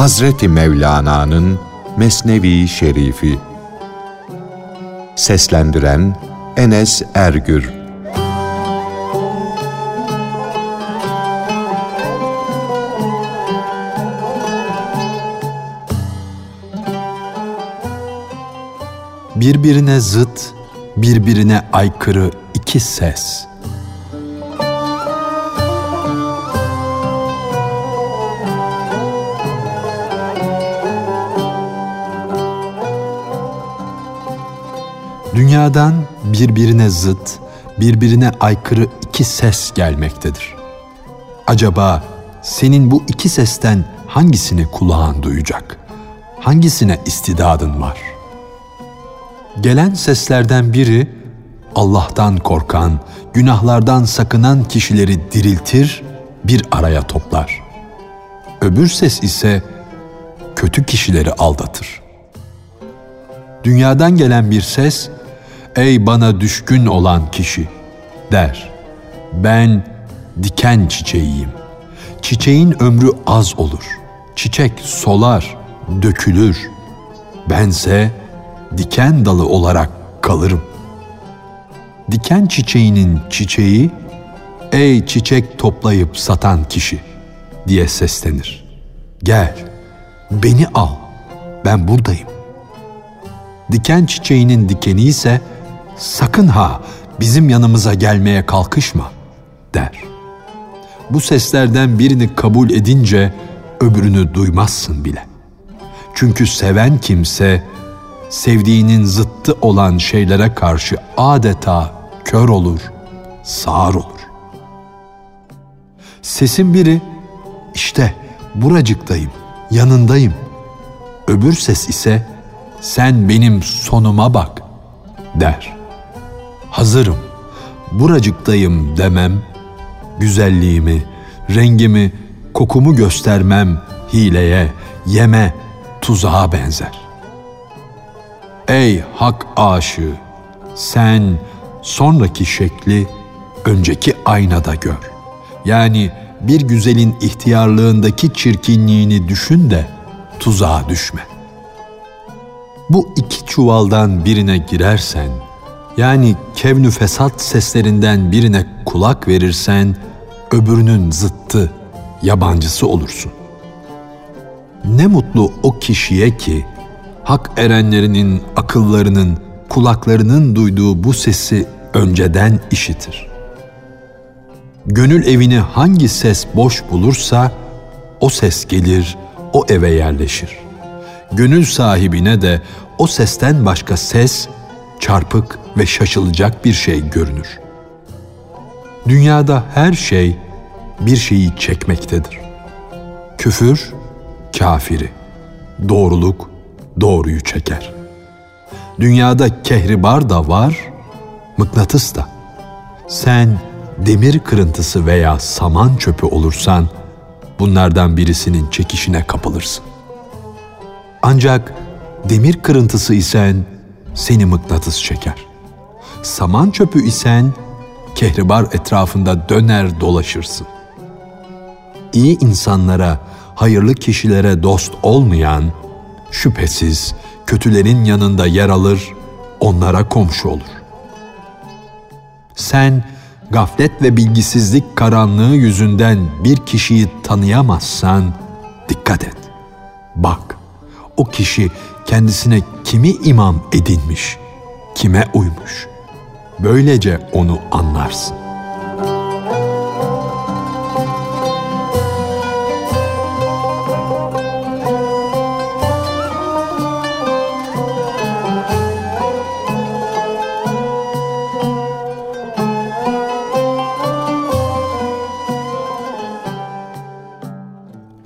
Hazreti Mevlana'nın Mesnevi Şerifi Seslendiren Enes Ergür Birbirine zıt, birbirine aykırı iki ses. Dünyadan birbirine zıt, birbirine aykırı iki ses gelmektedir. Acaba senin bu iki sesten hangisini kulağın duyacak? Hangisine istidadın var? Gelen seslerden biri Allah'tan korkan, günahlardan sakınan kişileri diriltir, bir araya toplar. Öbür ses ise kötü kişileri aldatır. Dünyadan gelen bir ses, ey bana düşkün olan kişi der. Ben diken çiçeğiyim. Çiçeğin ömrü az olur. Çiçek solar, dökülür. Bense diken dalı olarak kalırım. Diken çiçeğinin çiçeği, ey çiçek toplayıp satan kişi diye seslenir. Gel, beni al, ben buradayım. Diken çiçeğinin dikeni ise sakın ha bizim yanımıza gelmeye kalkışma der. Bu seslerden birini kabul edince öbürünü duymazsın bile. Çünkü seven kimse sevdiğinin zıttı olan şeylere karşı adeta kör olur, sağır olur. Sesin biri işte buracıktayım, yanındayım. Öbür ses ise sen benim sonuma bak der. Hazırım, buracıktayım demem, güzelliğimi, rengimi, kokumu göstermem hileye, yeme, tuzağa benzer. Ey hak aşığı, sen sonraki şekli önceki aynada gör. Yani bir güzelin ihtiyarlığındaki çirkinliğini düşün de tuzağa düşme. Bu iki çuvaldan birine girersen, yani kevnü fesat seslerinden birine kulak verirsen, öbürünün zıttı, yabancısı olursun. Ne mutlu o kişiye ki, hak erenlerinin akıllarının, kulaklarının duyduğu bu sesi önceden işitir. Gönül evini hangi ses boş bulursa o ses gelir, o eve yerleşir. Gönül sahibine de o sesten başka ses çarpık ve şaşılacak bir şey görünür. Dünyada her şey bir şeyi çekmektedir. Küfür kafiri, doğruluk doğruyu çeker. Dünyada kehribar da var, mıknatıs da. Sen demir kırıntısı veya saman çöpü olursan bunlardan birisinin çekişine kapılırsın. Ancak demir kırıntısı isen seni mıknatıs çeker. Saman çöpü isen kehribar etrafında döner dolaşırsın. İyi insanlara, hayırlı kişilere dost olmayan şüphesiz kötülerin yanında yer alır, onlara komşu olur. Sen gaflet ve bilgisizlik karanlığı yüzünden bir kişiyi tanıyamazsan dikkat et. Bak, o kişi kendisine kimi imam edinmiş, kime uymuş. Böylece onu anlarsın.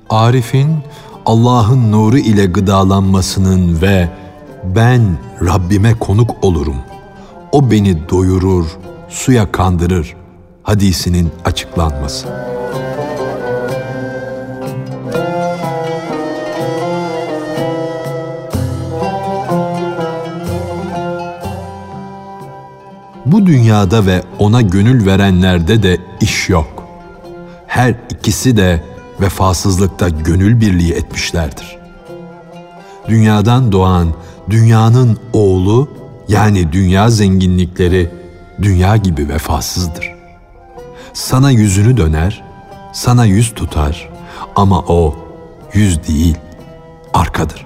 Arif'in Allah'ın nuru ile gıdalanmasının ve ben Rabbime konuk olurum. O beni doyurur, suya kandırır hadisinin açıklanması. Bu dünyada ve ona gönül verenlerde de iş yok. Her ikisi de vefasızlıkta gönül birliği etmişlerdir. Dünyadan doğan dünyanın oğlu yani dünya zenginlikleri dünya gibi vefasızdır. Sana yüzünü döner, sana yüz tutar ama o yüz değil, arkadır.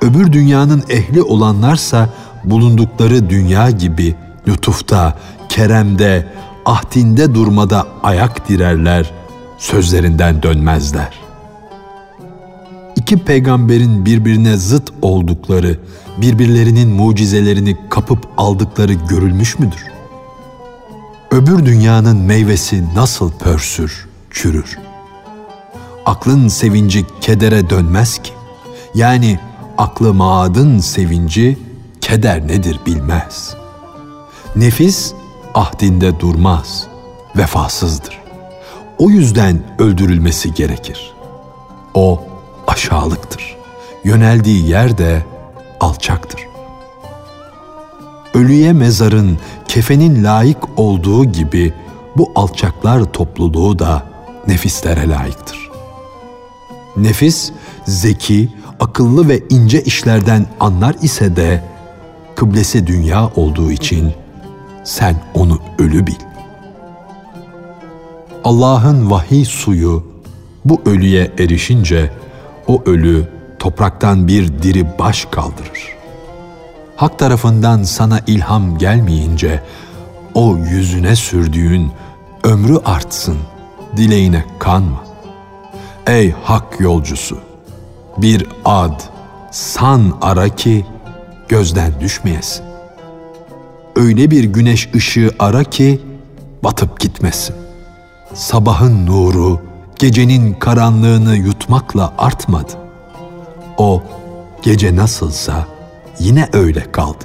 Öbür dünyanın ehli olanlarsa bulundukları dünya gibi lütufta, keremde, ahdinde durmada ayak direrler, sözlerinden dönmezler. İki peygamberin birbirine zıt oldukları, birbirlerinin mucizelerini kapıp aldıkları görülmüş müdür? Öbür dünyanın meyvesi nasıl pörsür, çürür? Aklın sevinci kedere dönmez ki. Yani aklı maadın sevinci keder nedir bilmez. Nefis ahdinde durmaz, vefasızdır. O yüzden öldürülmesi gerekir. O aşağılıktır. Yöneldiği yer de alçaktır. Ölüye mezarın, kefenin layık olduğu gibi bu alçaklar topluluğu da nefislere layıktır. Nefis, zeki, akıllı ve ince işlerden anlar ise de kıblesi dünya olduğu için sen onu ölü bil. Allah'ın vahiy suyu bu ölüye erişince o ölü topraktan bir diri baş kaldırır. Hak tarafından sana ilham gelmeyince o yüzüne sürdüğün ömrü artsın, dileğine kanma. Ey hak yolcusu, bir ad, san ara ki gözden düşmeyesin. Öyle bir güneş ışığı ara ki batıp gitmesin. Sabahın nuru gecenin karanlığını yutmakla artmadı. O gece nasılsa yine öyle kaldı.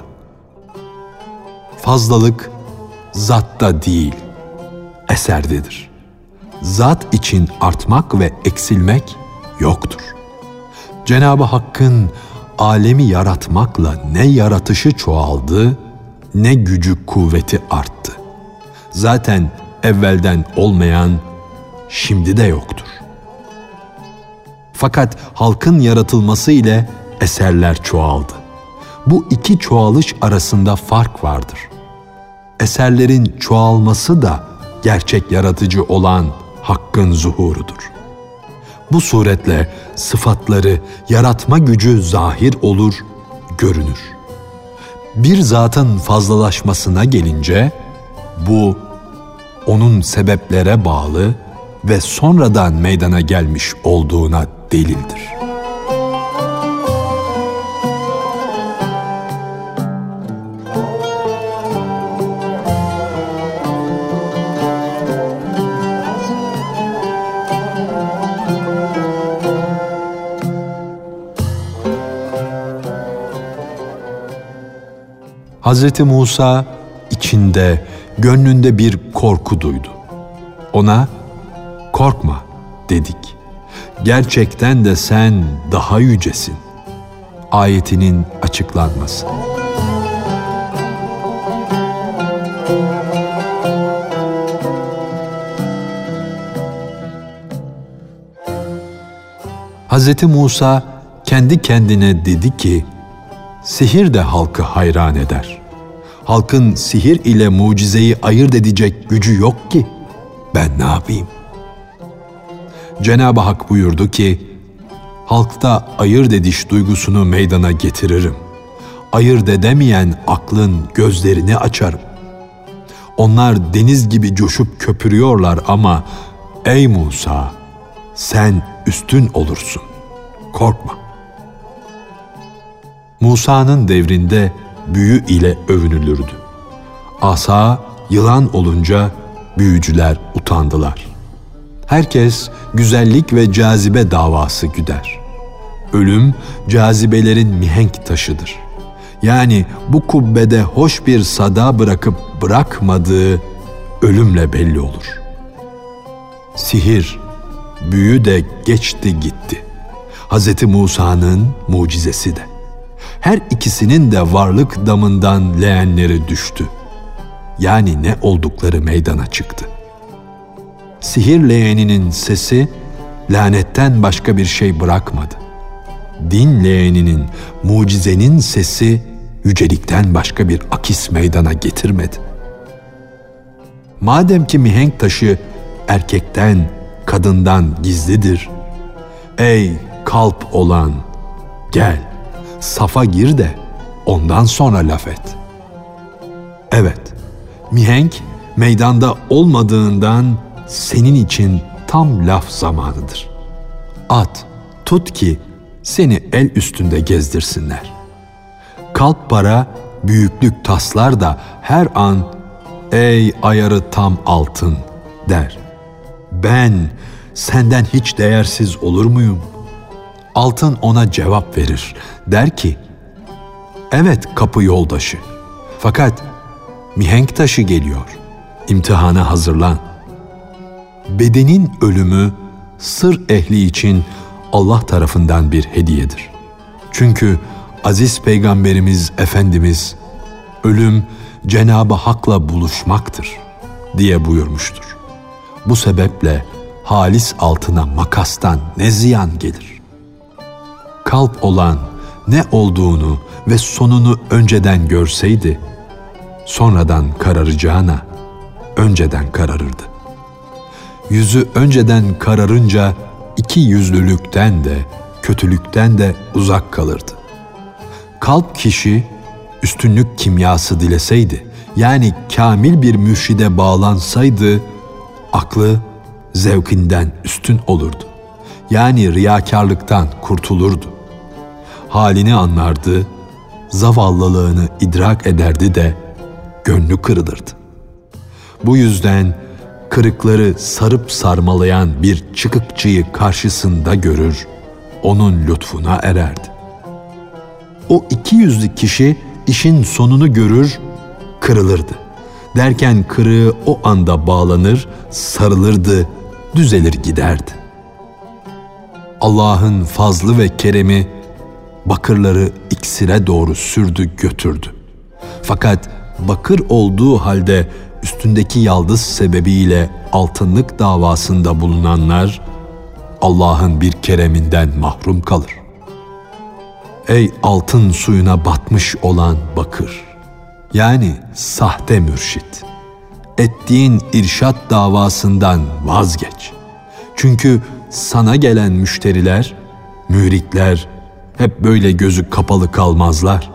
Fazlalık zatta değil, eserdedir. Zat için artmak ve eksilmek yoktur. Cenab-ı Hakk'ın alemi yaratmakla ne yaratışı çoğaldı, ne gücü kuvveti arttı. Zaten evvelden olmayan şimdi de yoktur. Fakat halkın yaratılması ile eserler çoğaldı. Bu iki çoğalış arasında fark vardır. Eserlerin çoğalması da gerçek yaratıcı olan Hakk'ın zuhurudur. Bu suretle sıfatları, yaratma gücü zahir olur, görünür. Bir zatın fazlalaşmasına gelince bu onun sebeplere bağlı ve sonradan meydana gelmiş olduğuna delildir. Hz. Musa içinde, gönlünde bir korku duydu. Ona korkma dedik. Gerçekten de sen daha yücesin. Ayetinin açıklanması. Hz. Musa kendi kendine dedi ki, sihir de halkı hayran eder. Halkın sihir ile mucizeyi ayırt edecek gücü yok ki. Ben ne yapayım? Cenab-ı Hak buyurdu ki, halkta ayırt ediş duygusunu meydana getiririm. Ayırt edemeyen aklın gözlerini açarım. Onlar deniz gibi coşup köpürüyorlar ama ey Musa sen üstün olursun. Korkma. Musa'nın devrinde büyü ile övünülürdü. Asa yılan olunca büyücüler utandılar. Herkes güzellik ve cazibe davası güder. Ölüm cazibelerin mihenk taşıdır. Yani bu kubbede hoş bir sada bırakıp bırakmadığı ölümle belli olur. Sihir, büyü de geçti gitti. Hz. Musa'nın mucizesi de her ikisinin de varlık damından leğenleri düştü. Yani ne oldukları meydana çıktı. Sihir leğeninin sesi lanetten başka bir şey bırakmadı. Din leğeninin, mucizenin sesi yücelikten başka bir akis meydana getirmedi. Madem ki mihenk taşı erkekten, kadından gizlidir. Ey kalp olan, gel, safa gir de ondan sonra laf et. Evet, mihenk meydanda olmadığından senin için tam laf zamanıdır. At, tut ki seni el üstünde gezdirsinler. Kalp para, büyüklük taslar da her an ''Ey ayarı tam altın'' der. Ben senden hiç değersiz olur muyum? Altın ona cevap verir. Der ki, evet kapı yoldaşı. Fakat mihenk taşı geliyor. İmtihana hazırlan. Bedenin ölümü sır ehli için Allah tarafından bir hediyedir. Çünkü aziz peygamberimiz Efendimiz ölüm Cenabı Hak'la buluşmaktır diye buyurmuştur. Bu sebeple halis altına makastan ne ziyan gelir? Kalp olan ne olduğunu ve sonunu önceden görseydi, sonradan kararacağına önceden kararırdı. Yüzü önceden kararınca iki yüzlülükten de kötülükten de uzak kalırdı. Kalp kişi üstünlük kimyası dileseydi, yani kamil bir mürşide bağlansaydı, aklı zevkinden üstün olurdu. Yani riyakarlıktan kurtulurdu. Halini anlardı, zavallılığını idrak ederdi de gönlü kırılırdı. Bu yüzden kırıkları sarıp sarmalayan bir çıkıkçıyı karşısında görür, onun lütfuna ererdi. O iki yüzlü kişi işin sonunu görür, kırılırdı. Derken kırığı o anda bağlanır, sarılırdı, düzelir giderdi. Allah'ın fazlı ve keremi bakırları iksire doğru sürdü götürdü. Fakat bakır olduğu halde üstündeki yaldız sebebiyle altınlık davasında bulunanlar Allah'ın bir kereminden mahrum kalır. Ey altın suyuna batmış olan bakır! Yani sahte mürşit! Ettiğin irşat davasından vazgeç. Çünkü sana gelen müşteriler, müritler hep böyle gözü kapalı kalmazlar.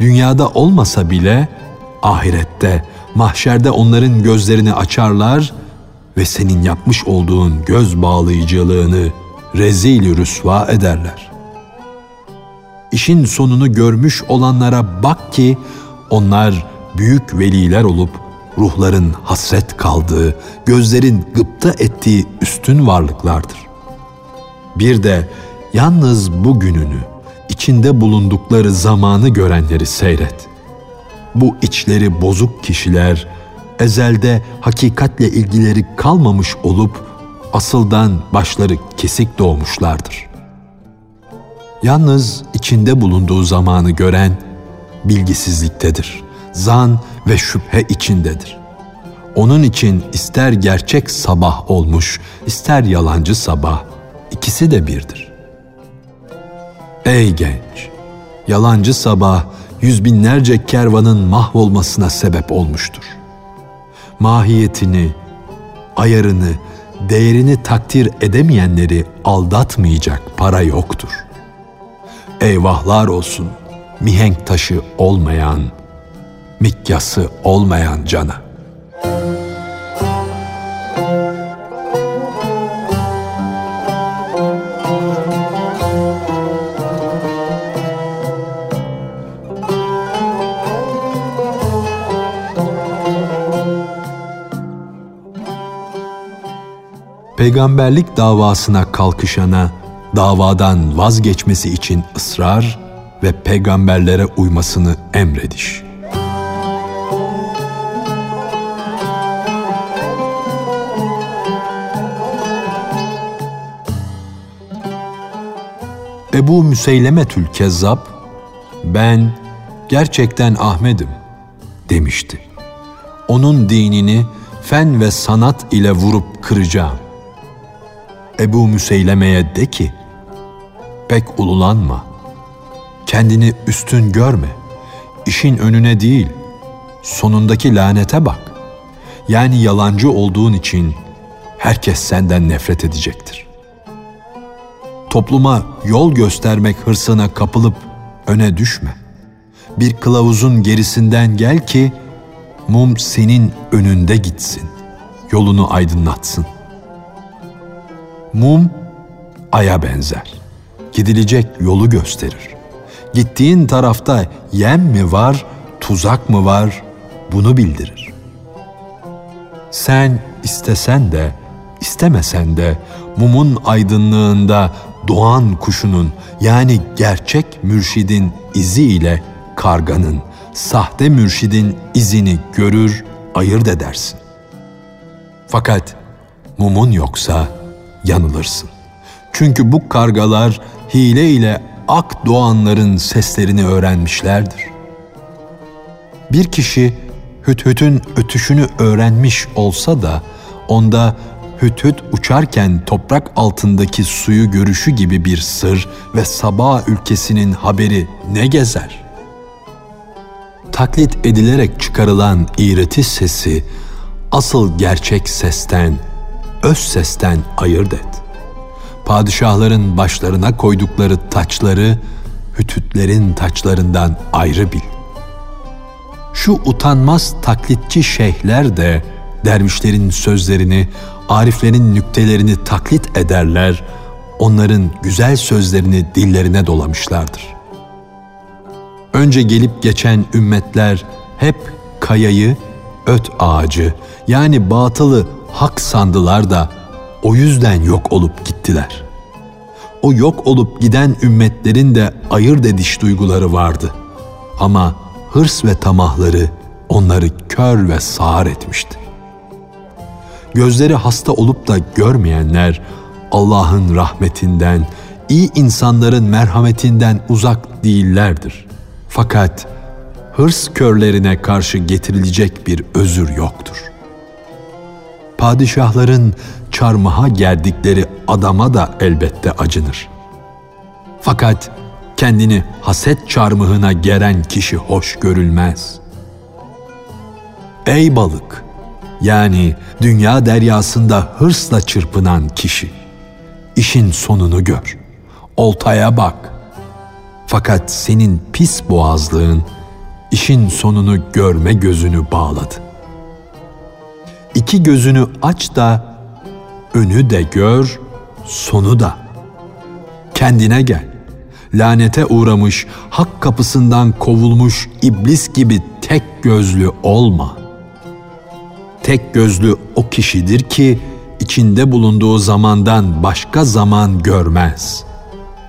Dünyada olmasa bile ahirette, mahşerde onların gözlerini açarlar ve senin yapmış olduğun göz bağlayıcılığını rezil rüsva ederler işin sonunu görmüş olanlara bak ki onlar büyük veliler olup ruhların hasret kaldığı, gözlerin gıpta ettiği üstün varlıklardır. Bir de yalnız bu gününü, içinde bulundukları zamanı görenleri seyret. Bu içleri bozuk kişiler, ezelde hakikatle ilgileri kalmamış olup, asıldan başları kesik doğmuşlardır.'' Yalnız içinde bulunduğu zamanı gören bilgisizliktedir. Zan ve şüphe içindedir. Onun için ister gerçek sabah olmuş, ister yalancı sabah, ikisi de birdir. Ey genç! Yalancı sabah yüz binlerce kervanın mahvolmasına sebep olmuştur. Mahiyetini, ayarını, değerini takdir edemeyenleri aldatmayacak para yoktur. Eyvahlar olsun mihenk taşı olmayan, mikyası olmayan cana. Peygamberlik davasına kalkışana davadan vazgeçmesi için ısrar ve peygamberlere uymasını emrediş. Ebu Müseylemetül Kezzab, ben gerçekten Ahmet'im demişti. Onun dinini fen ve sanat ile vurup kıracağım. Ebu Müseyleme'ye de ki, pek ululanma, kendini üstün görme, işin önüne değil, sonundaki lanete bak. Yani yalancı olduğun için herkes senden nefret edecektir. Topluma yol göstermek hırsına kapılıp öne düşme. Bir kılavuzun gerisinden gel ki mum senin önünde gitsin, yolunu aydınlatsın. Mum aya benzer. Gidilecek yolu gösterir. Gittiğin tarafta yem mi var, tuzak mı var bunu bildirir. Sen istesen de, istemesen de mumun aydınlığında doğan kuşunun yani gerçek mürşidin izi ile karganın, sahte mürşidin izini görür, ayırt edersin. Fakat mumun yoksa yanılırsın. Çünkü bu kargalar hile ile ak doğanların seslerini öğrenmişlerdir. Bir kişi hüthütün ötüşünü öğrenmiş olsa da onda hüthüt uçarken toprak altındaki suyu görüşü gibi bir sır ve sabah ülkesinin haberi ne gezer? Taklit edilerek çıkarılan iğreti sesi asıl gerçek sesten, öz sesten ayırt et. Padişahların başlarına koydukları taçları hütütlerin taçlarından ayrı bil. Şu utanmaz taklitçi şeyhler de dervişlerin sözlerini, ariflerin nüktelerini taklit ederler, onların güzel sözlerini dillerine dolamışlardır. Önce gelip geçen ümmetler hep kayayı, öt ağacı yani batılı hak sandılar da o yüzden yok olup gittiler. O yok olup giden ümmetlerin de ayırt ediş duyguları vardı. Ama hırs ve tamahları onları kör ve sağır etmişti. Gözleri hasta olup da görmeyenler Allah'ın rahmetinden, iyi insanların merhametinden uzak değillerdir. Fakat hırs körlerine karşı getirilecek bir özür yoktur. Padişahların çarmıha gerdikleri adama da elbette acınır. Fakat kendini haset çarmıhına geren kişi hoş görülmez. Ey balık! Yani dünya deryasında hırsla çırpınan kişi. işin sonunu gör. Oltaya bak. Fakat senin pis boğazlığın işin sonunu görme gözünü bağladı. İki gözünü aç da önü de gör, sonu da. Kendine gel. Lanete uğramış, hak kapısından kovulmuş iblis gibi tek gözlü olma. Tek gözlü o kişidir ki içinde bulunduğu zamandan başka zaman görmez.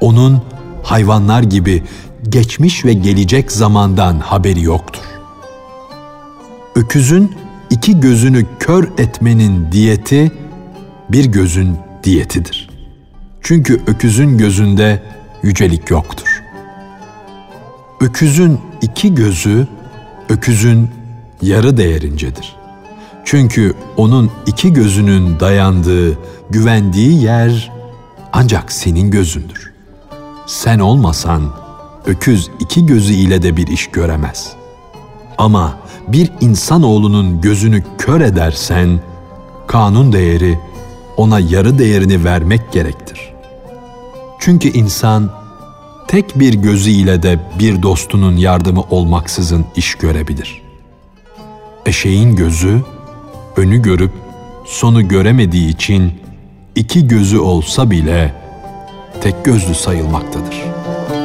Onun hayvanlar gibi geçmiş ve gelecek zamandan haberi yoktur. Öküzün iki gözünü kör etmenin diyeti bir gözün diyetidir. Çünkü öküzün gözünde yücelik yoktur. Öküzün iki gözü öküzün yarı değerincedir. Çünkü onun iki gözünün dayandığı, güvendiği yer ancak senin gözündür. Sen olmasan öküz iki gözü ile de bir iş göremez. Ama bir insanoğlunun gözünü kör edersen kanun değeri ona yarı değerini vermek gerektir. Çünkü insan tek bir gözüyle de bir dostunun yardımı olmaksızın iş görebilir. Eşeğin gözü önü görüp sonu göremediği için iki gözü olsa bile tek gözlü sayılmaktadır.''